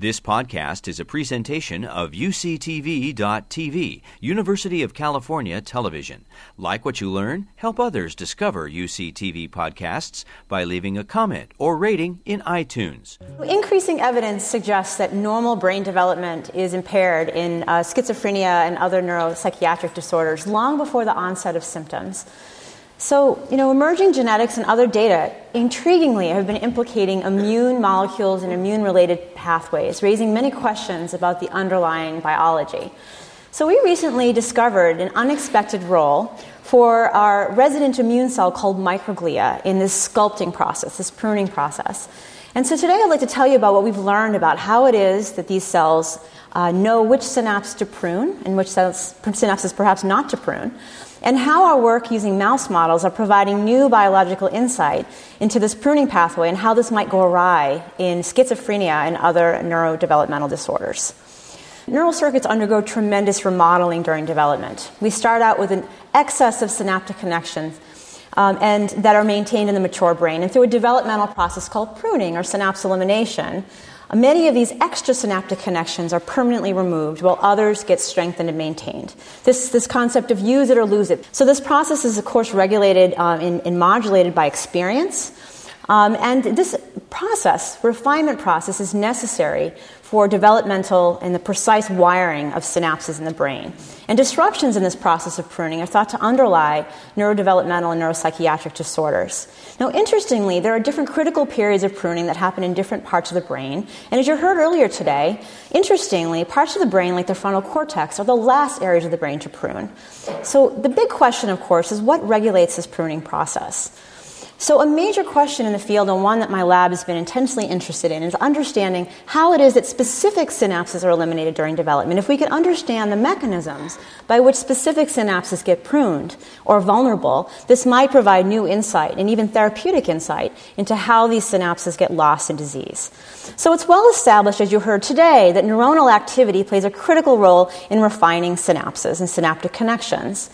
This podcast is a presentation of UCTV.tv, University of California Television. Like what you learn, help others discover UCTV podcasts by leaving a comment or rating in iTunes. Increasing evidence suggests that normal brain development is impaired in uh, schizophrenia and other neuropsychiatric disorders long before the onset of symptoms. So, you know, emerging genetics and other data, intriguingly, have been implicating immune molecules and immune related pathways, raising many questions about the underlying biology. So, we recently discovered an unexpected role for our resident immune cell called microglia in this sculpting process, this pruning process. And so, today I'd like to tell you about what we've learned about how it is that these cells uh, know which synapse to prune and which synapses perhaps not to prune and how our work using mouse models are providing new biological insight into this pruning pathway and how this might go awry in schizophrenia and other neurodevelopmental disorders. Neural circuits undergo tremendous remodeling during development. We start out with an excess of synaptic connections um, and that are maintained in the mature brain. And through a developmental process called pruning or synapse elimination, Many of these extrasynaptic connections are permanently removed, while others get strengthened and maintained. This, this concept of use it or lose it. So, this process is, of course, regulated um, and, and modulated by experience. Um, and this process, refinement process, is necessary for developmental and the precise wiring of synapses in the brain. And disruptions in this process of pruning are thought to underlie neurodevelopmental and neuropsychiatric disorders. Now, interestingly, there are different critical periods of pruning that happen in different parts of the brain. And as you heard earlier today, interestingly, parts of the brain, like the frontal cortex, are the last areas of the brain to prune. So, the big question, of course, is what regulates this pruning process? So, a major question in the field, and one that my lab has been intensely interested in, is understanding how it is that specific synapses are eliminated during development. If we could understand the mechanisms by which specific synapses get pruned or vulnerable, this might provide new insight and even therapeutic insight into how these synapses get lost in disease. So, it's well established, as you heard today, that neuronal activity plays a critical role in refining synapses and synaptic connections.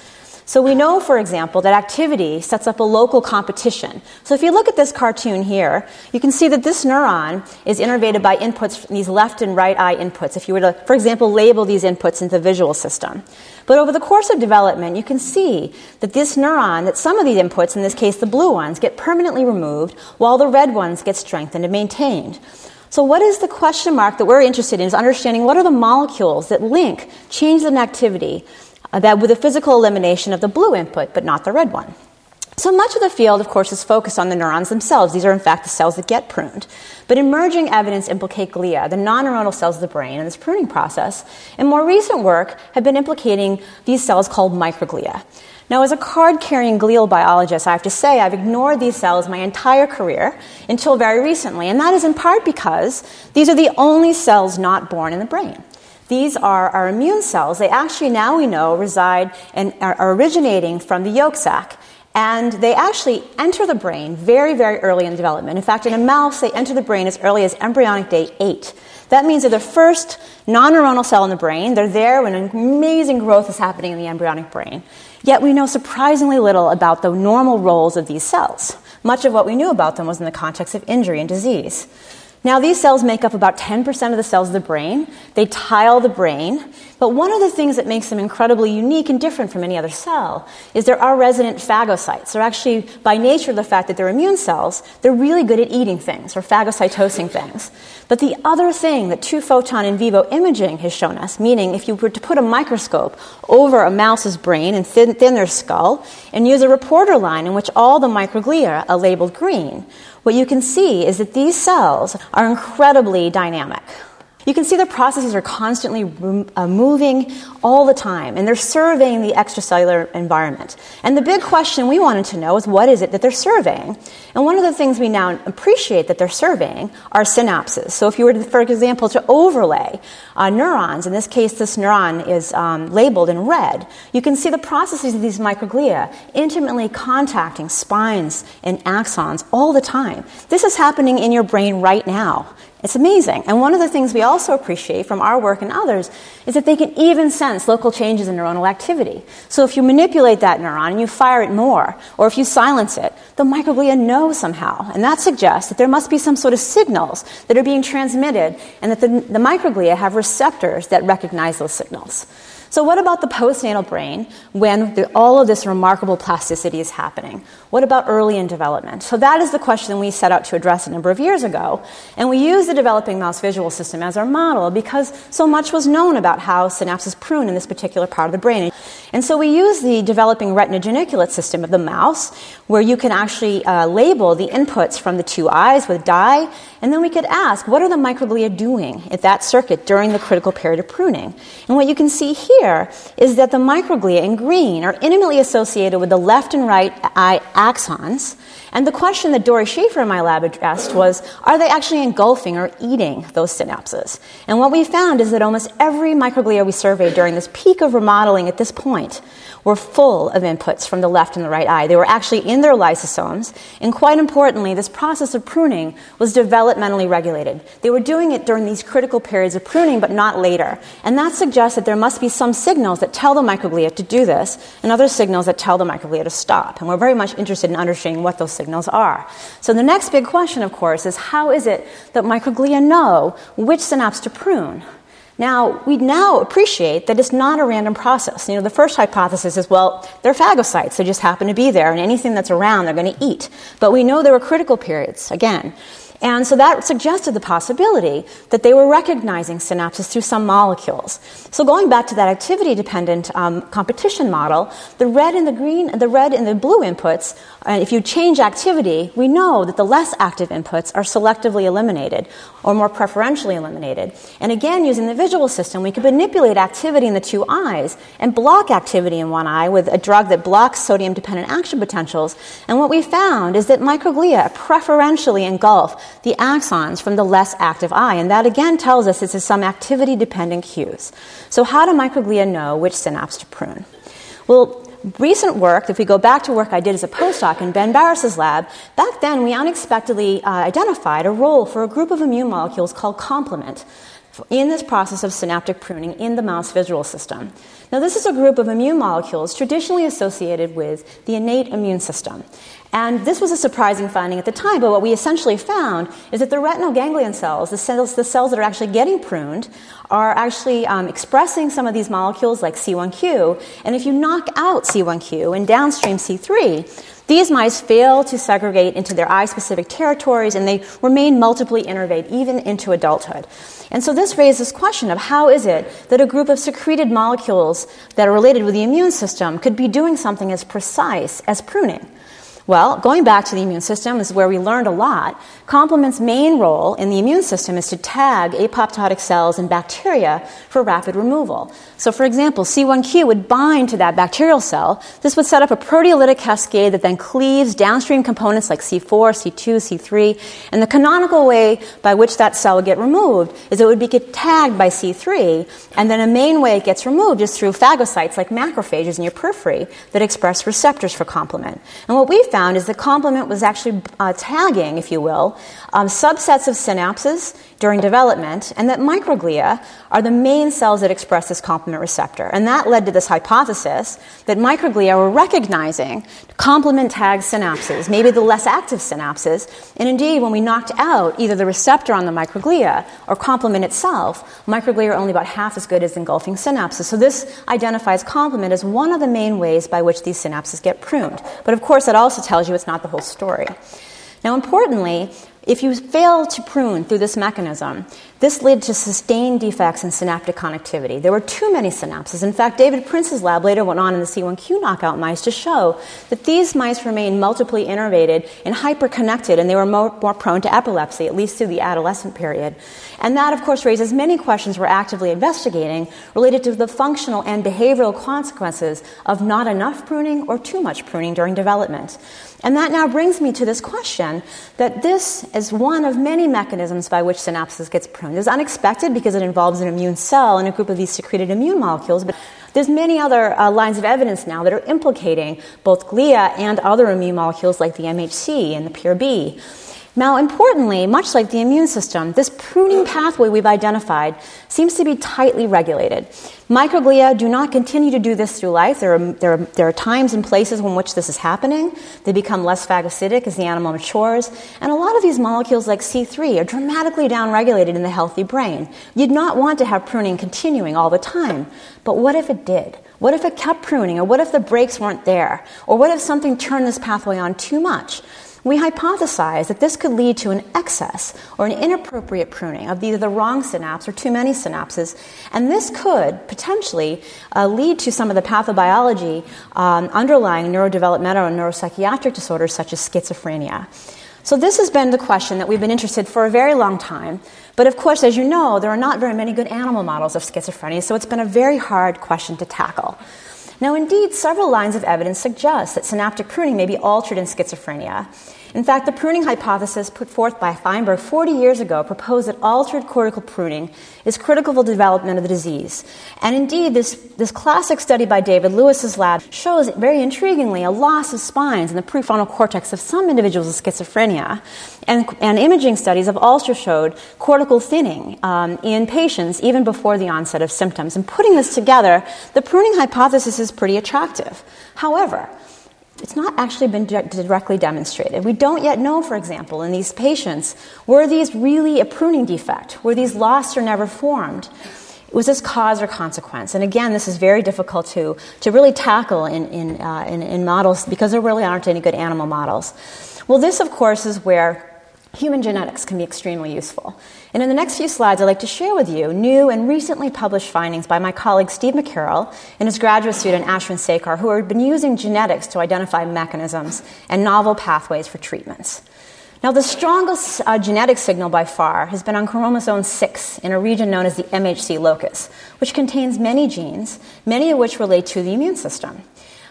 So we know, for example, that activity sets up a local competition. So if you look at this cartoon here, you can see that this neuron is innervated by inputs, these left and right eye inputs, if you were to, for example, label these inputs into the visual system. But over the course of development, you can see that this neuron, that some of these inputs, in this case the blue ones, get permanently removed, while the red ones get strengthened and maintained. So, what is the question mark that we're interested in is understanding what are the molecules that link change in activity Uh, that with a physical elimination of the blue input, but not the red one. So much of the field, of course, is focused on the neurons themselves. These are, in fact, the cells that get pruned. But emerging evidence implicate glia, the non-neuronal cells of the brain, in this pruning process. And more recent work have been implicating these cells called microglia. Now, as a card carrying glial biologist, I have to say I've ignored these cells my entire career until very recently. And that is in part because these are the only cells not born in the brain. These are our immune cells. They actually, now we know, reside and are originating from the yolk sac. And they actually enter the brain very, very early in development. In fact, in a mouse, they enter the brain as early as embryonic day eight. That means they're the first non neuronal cell in the brain. They're there when amazing growth is happening in the embryonic brain. Yet we know surprisingly little about the normal roles of these cells. Much of what we knew about them was in the context of injury and disease. Now, these cells make up about 10% of the cells of the brain. They tile the brain. But one of the things that makes them incredibly unique and different from any other cell is there are resident phagocytes. They're actually, by nature of the fact that they're immune cells, they're really good at eating things or phagocytosing things. But the other thing that two photon in vivo imaging has shown us, meaning if you were to put a microscope over a mouse's brain and thin, thin their skull and use a reporter line in which all the microglia are labeled green, what you can see is that these cells are incredibly dynamic. You can see the processes are constantly uh, moving all the time, and they're surveying the extracellular environment. And the big question we wanted to know is what is it that they're surveying? And one of the things we now appreciate that they're surveying are synapses. So if you were, to, for example, to overlay uh, neurons, in this case, this neuron is um, labeled in red, you can see the processes of these microglia intimately contacting spines and axons all the time. This is happening in your brain right now It's amazing. And one of the things we also appreciate from our work and others is that they can even sense local changes in neuronal activity. So if you manipulate that neuron and you fire it more, or if you silence it, the microglia know somehow. And that suggests that there must be some sort of signals that are being transmitted and that the, the microglia have receptors that recognize those signals. So, what about the postnatal brain when the, all of this remarkable plasticity is happening? What about early in development? So, that is the question we set out to address a number of years ago. And we used the developing mouse visual system as our model because so much was known about how synapses prune in this particular part of the brain. And so, we use the developing retina geniculate system of the mouse, where you can actually uh, label the inputs from the two eyes with dye, and then we could ask, what are the microglia doing at that circuit during the critical period of pruning? And what you can see here is that the microglia in green are intimately associated with the left and right eye axons. And the question that Dori Schafer in my lab addressed was are they actually engulfing or eating those synapses? And what we found is that almost every microglia we surveyed during this peak of remodeling at this point were full of inputs from the left and the right eye. They were actually in their lysosomes. And quite importantly, this process of pruning was developmentally regulated. They were doing it during these critical periods of pruning, but not later. And that suggests that there must be some signals that tell the microglia to do this and other signals that tell the microglia to stop. And we're very much interested in understanding what those signals are. So the next big question, of course, is how is it that microglia know which synapse to prune? Now, we now appreciate that it's not a random process. You know, the first hypothesis is, well, they're phagocytes. They just happen to be there, and anything that's around, they're going to eat. But we know there were critical periods, again. And so that suggested the possibility that they were recognizing synapses through some molecules. So going back to that activity dependent um, competition model, the red and the green, the red and the blue inputs, uh, if you change activity, we know that the less active inputs are selectively eliminated or more preferentially eliminated. And again, using the visual system, we could manipulate activity in the two eyes and block activity in one eye with a drug that blocks sodium dependent action potentials. And what we found is that microglia preferentially engulf the axons from the less active eye. And that again tells us this is some activity dependent cues. So, how do microglia know which synapse to prune? Well, recent work, if we go back to work I did as a postdoc in Ben Barres's lab, back then we unexpectedly uh, identified a role for a group of immune molecules called complement in this process of synaptic pruning in the mouse visual system. Now, this is a group of immune molecules traditionally associated with the innate immune system. And this was a surprising finding at the time, but what we essentially found is that the retinal ganglion cells, the cells, the cells that are actually getting pruned, are actually um, expressing some of these molecules like C1q. And if you knock out C1q and downstream C3, these mice fail to segregate into their eye specific territories and they remain multiply innervate even into adulthood. And so this raises this question of how is it that a group of secreted molecules that are related with the immune system could be doing something as precise as pruning? Well, going back to the immune system is where we learned a lot. Complement's main role in the immune system is to tag apoptotic cells and bacteria for rapid removal. So, for example, C1q would bind to that bacterial cell. This would set up a proteolytic cascade that then cleaves downstream components like C4, C2, C3. And the canonical way by which that cell would get removed is it would be tagged by C3, and then a main way it gets removed is through phagocytes like macrophages in your periphery that express receptors for complement. And what we found is that complement was actually uh, tagging, if you will, um, subsets of synapses during development, and that microglia are the main cells that express this complement receptor. And that led to this hypothesis that microglia were recognizing complement tagged synapses, maybe the less active synapses. And indeed, when we knocked out either the receptor on the microglia or complement itself, microglia are only about half as good as engulfing synapses. So this identifies complement as one of the main ways by which these synapses get pruned. But of course, it also tells you it's not the whole story. Now, importantly, if you fail to prune through this mechanism, this led to sustained defects in synaptic connectivity. There were too many synapses. In fact, David Prince's lab later went on in the C1q knockout mice to show that these mice remained multiply innervated and hyperconnected, and they were more, more prone to epilepsy, at least through the adolescent period. And that, of course, raises many questions we're actively investigating related to the functional and behavioral consequences of not enough pruning or too much pruning during development. And that now brings me to this question that this is one of many mechanisms by which synapses gets pruned. It's unexpected because it involves an immune cell and a group of these secreted immune molecules, but there's many other uh, lines of evidence now that are implicating both glia and other immune molecules like the MHC and the PirB. Now, importantly, much like the immune system, this pruning pathway we've identified seems to be tightly regulated. Microglia do not continue to do this through life. There are, there, are, there are times and places in which this is happening. They become less phagocytic as the animal matures. And a lot of these molecules, like C3, are dramatically downregulated in the healthy brain. You'd not want to have pruning continuing all the time. But what if it did? What if it kept pruning? Or what if the brakes weren't there? Or what if something turned this pathway on too much? We hypothesized that this could lead to an excess or an inappropriate pruning of either the wrong synapse or too many synapses, and this could potentially uh, lead to some of the pathobiology um, underlying neurodevelopmental and neuropsychiatric disorders such as schizophrenia. So, this has been the question that we've been interested for a very long time. But of course, as you know, there are not very many good animal models of schizophrenia, so it's been a very hard question to tackle. Now, indeed, several lines of evidence suggest that synaptic pruning may be altered in schizophrenia. In fact, the pruning hypothesis put forth by Feinberg 40 years ago proposed that altered cortical pruning is critical for the development of the disease. And indeed, this, this classic study by David Lewis's lab shows, very intriguingly, a loss of spines in the prefrontal cortex of some individuals with schizophrenia. And, and imaging studies have also showed cortical thinning um, in patients even before the onset of symptoms. And putting this together, the pruning hypothesis is pretty attractive. However, it's not actually been directly demonstrated. We don't yet know, for example, in these patients, were these really a pruning defect? Were these lost or never formed? Was this cause or consequence? And again, this is very difficult to, to really tackle in, in, uh, in, in models because there really aren't any good animal models. Well, this, of course, is where human genetics can be extremely useful. And in the next few slides, I'd like to share with you new and recently published findings by my colleague Steve McCarroll and his graduate student Ashwin Sekar, who have been using genetics to identify mechanisms and novel pathways for treatments. Now, the strongest uh, genetic signal by far has been on chromosome 6 in a region known as the MHC locus, which contains many genes, many of which relate to the immune system.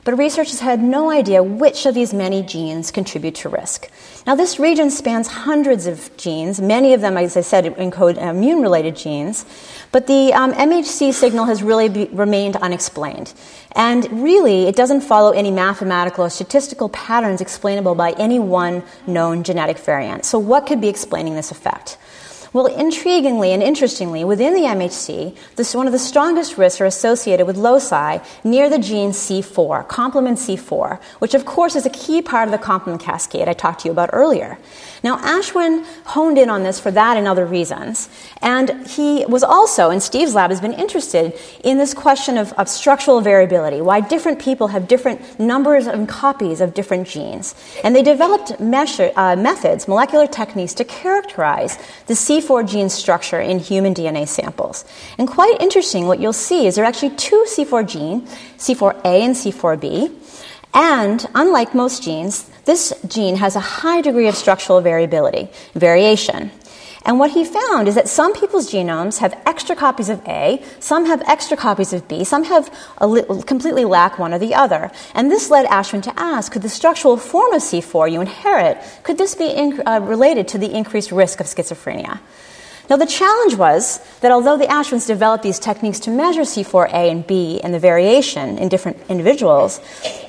But researchers had no idea which of these many genes contribute to risk. Now, this region spans hundreds of genes. Many of them, as I said, encode immune related genes. But the um, MHC signal has really be, remained unexplained. And really, it doesn't follow any mathematical or statistical patterns explainable by any one known genetic variant. So, what could be explaining this effect? Well, intriguingly and interestingly, within the MHC, this, one of the strongest risks are associated with loci near the gene C4, complement C4, which of course is a key part of the complement cascade I talked to you about earlier. Now, Ashwin honed in on this for that and other reasons. And he was also, in Steve's lab, has been interested in this question of, of structural variability, why different people have different numbers and copies of different genes. And they developed measure, uh, methods, molecular techniques to characterize the C4 gene structure in human DNA samples. And quite interesting, what you'll see is there are actually two C4 genes, C4A and C4B. And unlike most genes, this gene has a high degree of structural variability, variation. And what he found is that some people's genomes have extra copies of A, some have extra copies of B, some have li- completely lack one or the other. And this led Ashwin to ask, could the structural form of C4 you inherit, could this be in- uh, related to the increased risk of schizophrenia? Now, the challenge was that although the Ashwins developed these techniques to measure C4A and B and the variation in different individuals,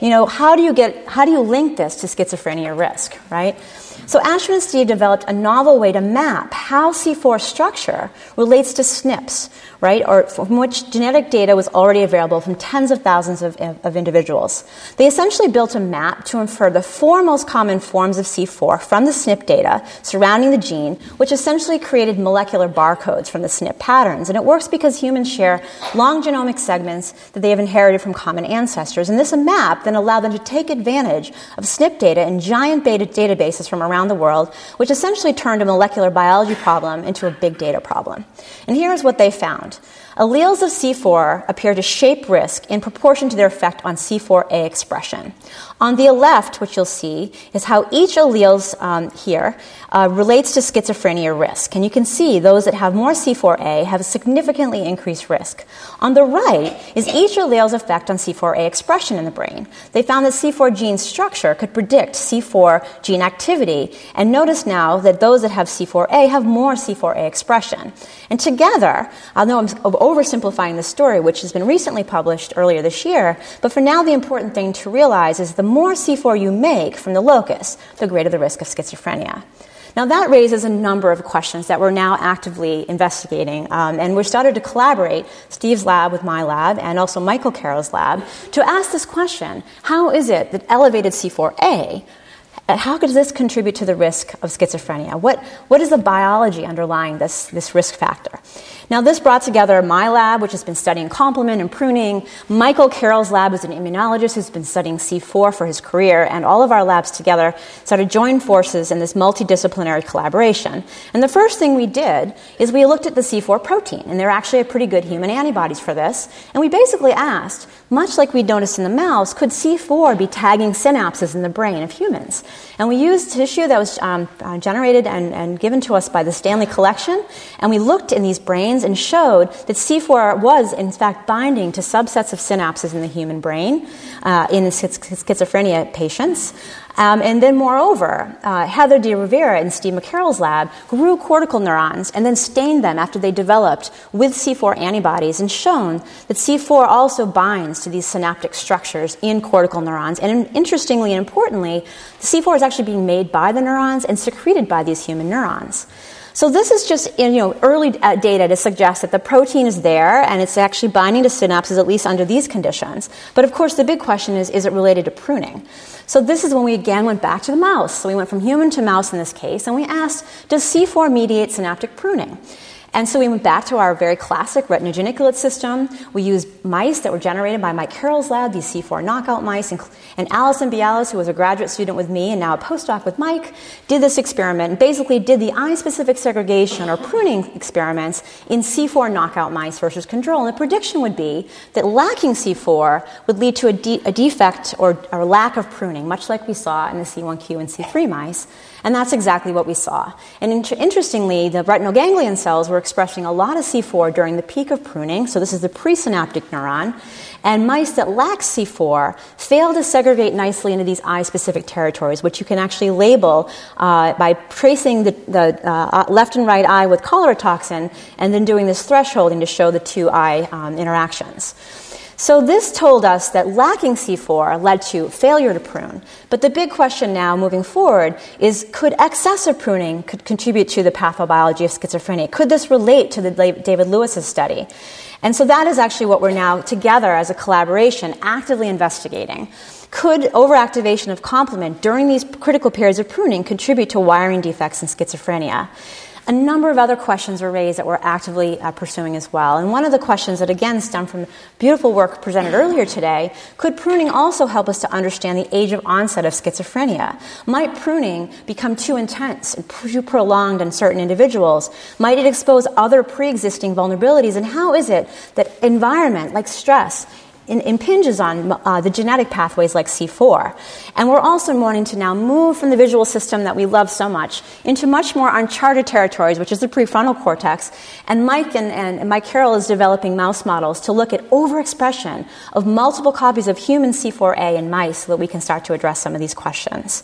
you know, how do you get, how do you link this to schizophrenia risk, right? So Ashwin and Steve developed a novel way to map how C4 structure relates to SNPs, right, or from which genetic data was already available from tens of thousands of, of individuals. They essentially built a map to infer the four most common forms of C4 from the SNP data surrounding the gene, which essentially created molecular barcodes from the SNP patterns. And it works because humans share long genomic segments that they have inherited from common ancestors. And this map then allowed them to take advantage of SNP data in giant databases from around the world, which essentially turned a molecular biology problem into a big data problem. And here's what they found. Alleles of C4 appear to shape risk in proportion to their effect on C4A expression. On the left, what you'll see is how each allele um, here uh, relates to schizophrenia risk. And you can see those that have more C4A have a significantly increased risk. On the right is each allele's effect on C4A expression in the brain. They found that C4 gene structure could predict C4 gene activity. And notice now that those that have C4A have more C4A expression. And together, although I'm oversimplifying the story, which has been recently published earlier this year, but for now, the important thing to realize is the more C4 you make from the locus, the greater the risk of schizophrenia. Now, that raises a number of questions that we're now actively investigating. Um, and we've started to collaborate, Steve's lab with my lab, and also Michael Carroll's lab, to ask this question How is it that elevated C4A uh, how does this contribute to the risk of schizophrenia? What, what is the biology underlying this, this risk factor? Now, this brought together my lab, which has been studying complement and pruning. Michael Carroll's lab is an immunologist who's been studying C4 for his career, and all of our labs together started join forces in this multidisciplinary collaboration. And the first thing we did is we looked at the C4 protein, and there are actually a pretty good human antibodies for this. And we basically asked, much like we'd noticed in the mouse, could C4 be tagging synapses in the brain of humans? And we used tissue that was um, uh, generated and, and given to us by the Stanley Collection, and we looked in these brains and showed that C4 was, in fact, binding to subsets of synapses in the human brain uh, in schizophrenia patients. Um, and then, moreover, uh, Heather de Rivera in Steve McCarroll's lab grew cortical neurons and then stained them after they developed with C4 antibodies and shown that C4 also binds to these synaptic structures in cortical neurons. And interestingly and importantly, the C4 is actually being made by the neurons and secreted by these human neurons. So this is just you know early uh, data to suggest that the protein is there and it's actually binding to synapses at least under these conditions. But of course, the big question is: is it related to pruning? So this is when we again went back to the mouse. So we went from human to mouse in this case, and we asked: Does C4 mediate synaptic pruning? And so we went back to our very classic retinogeniculate system. We used mice that were generated by Mike Carroll's lab, these C4 knockout mice. And, and Allison Bialas, who was a graduate student with me and now a postdoc with Mike, did this experiment and basically did the eye specific segregation or pruning experiments in C4 knockout mice versus control. And the prediction would be that lacking C4 would lead to a, de- a defect or, or lack of pruning, much like we saw in the C1Q and C3 mice. And that's exactly what we saw. And inter- interestingly, the retinal ganglion cells were expressing a lot of C4 during the peak of pruning, so this is the presynaptic neuron. And mice that lack C4 fail to segregate nicely into these eye specific territories, which you can actually label uh, by tracing the, the uh, left and right eye with cholera toxin and then doing this thresholding to show the two eye um, interactions. So this told us that lacking C4 led to failure to prune. But the big question now moving forward is could excessive pruning could contribute to the pathobiology of schizophrenia? Could this relate to the David Lewis's study? And so that is actually what we're now together as a collaboration actively investigating. Could overactivation of complement during these critical periods of pruning contribute to wiring defects in schizophrenia? A number of other questions were raised that we're actively uh, pursuing as well. And one of the questions that again stem from beautiful work presented earlier today could pruning also help us to understand the age of onset of schizophrenia? Might pruning become too intense and too prolonged in certain individuals? Might it expose other pre existing vulnerabilities? And how is it that environment like stress, impinges on uh, the genetic pathways like C4. And we're also wanting to now move from the visual system that we love so much into much more uncharted territories, which is the prefrontal cortex. And Mike and, and Mike Carroll is developing mouse models to look at overexpression of multiple copies of human C4A in mice so that we can start to address some of these questions.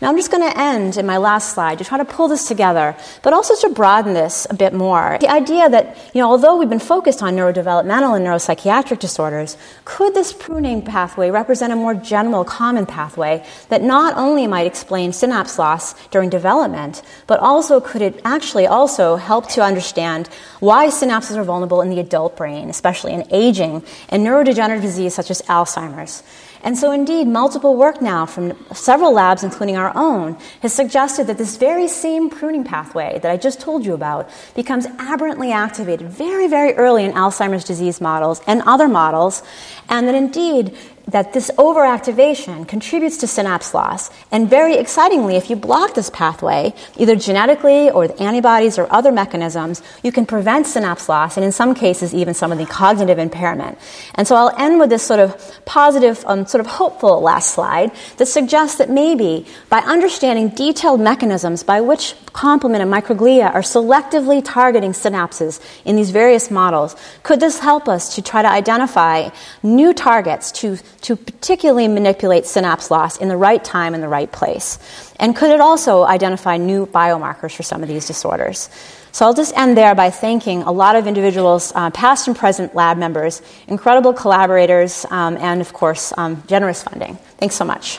Now I'm just going to end in my last slide to try to pull this together, but also to broaden this a bit more. The idea that, you know, although we've been focused on neurodevelopmental and neuropsychiatric disorders, could this pruning pathway represent a more general common pathway that not only might explain synapse loss during development, but also could it actually also help to understand why synapses are vulnerable in the adult brain, especially in aging and neurodegenerative disease such as Alzheimer's? And so, indeed, multiple work now from several labs, including our own, has suggested that this very same pruning pathway that I just told you about becomes aberrantly activated very, very early in Alzheimer's disease models and other models, and that indeed that this overactivation contributes to synapse loss. And very excitingly, if you block this pathway, either genetically or with antibodies or other mechanisms, you can prevent synapse loss and in some cases even some of the cognitive impairment. And so I'll end with this sort of positive, um, sort of hopeful last slide that suggests that maybe by understanding detailed mechanisms by which complement and microglia are selectively targeting synapses in these various models, could this help us to try to identify new targets to to particularly manipulate synapse loss in the right time and the right place? And could it also identify new biomarkers for some of these disorders? So I'll just end there by thanking a lot of individuals, uh, past and present lab members, incredible collaborators, um, and of course, um, generous funding. Thanks so much.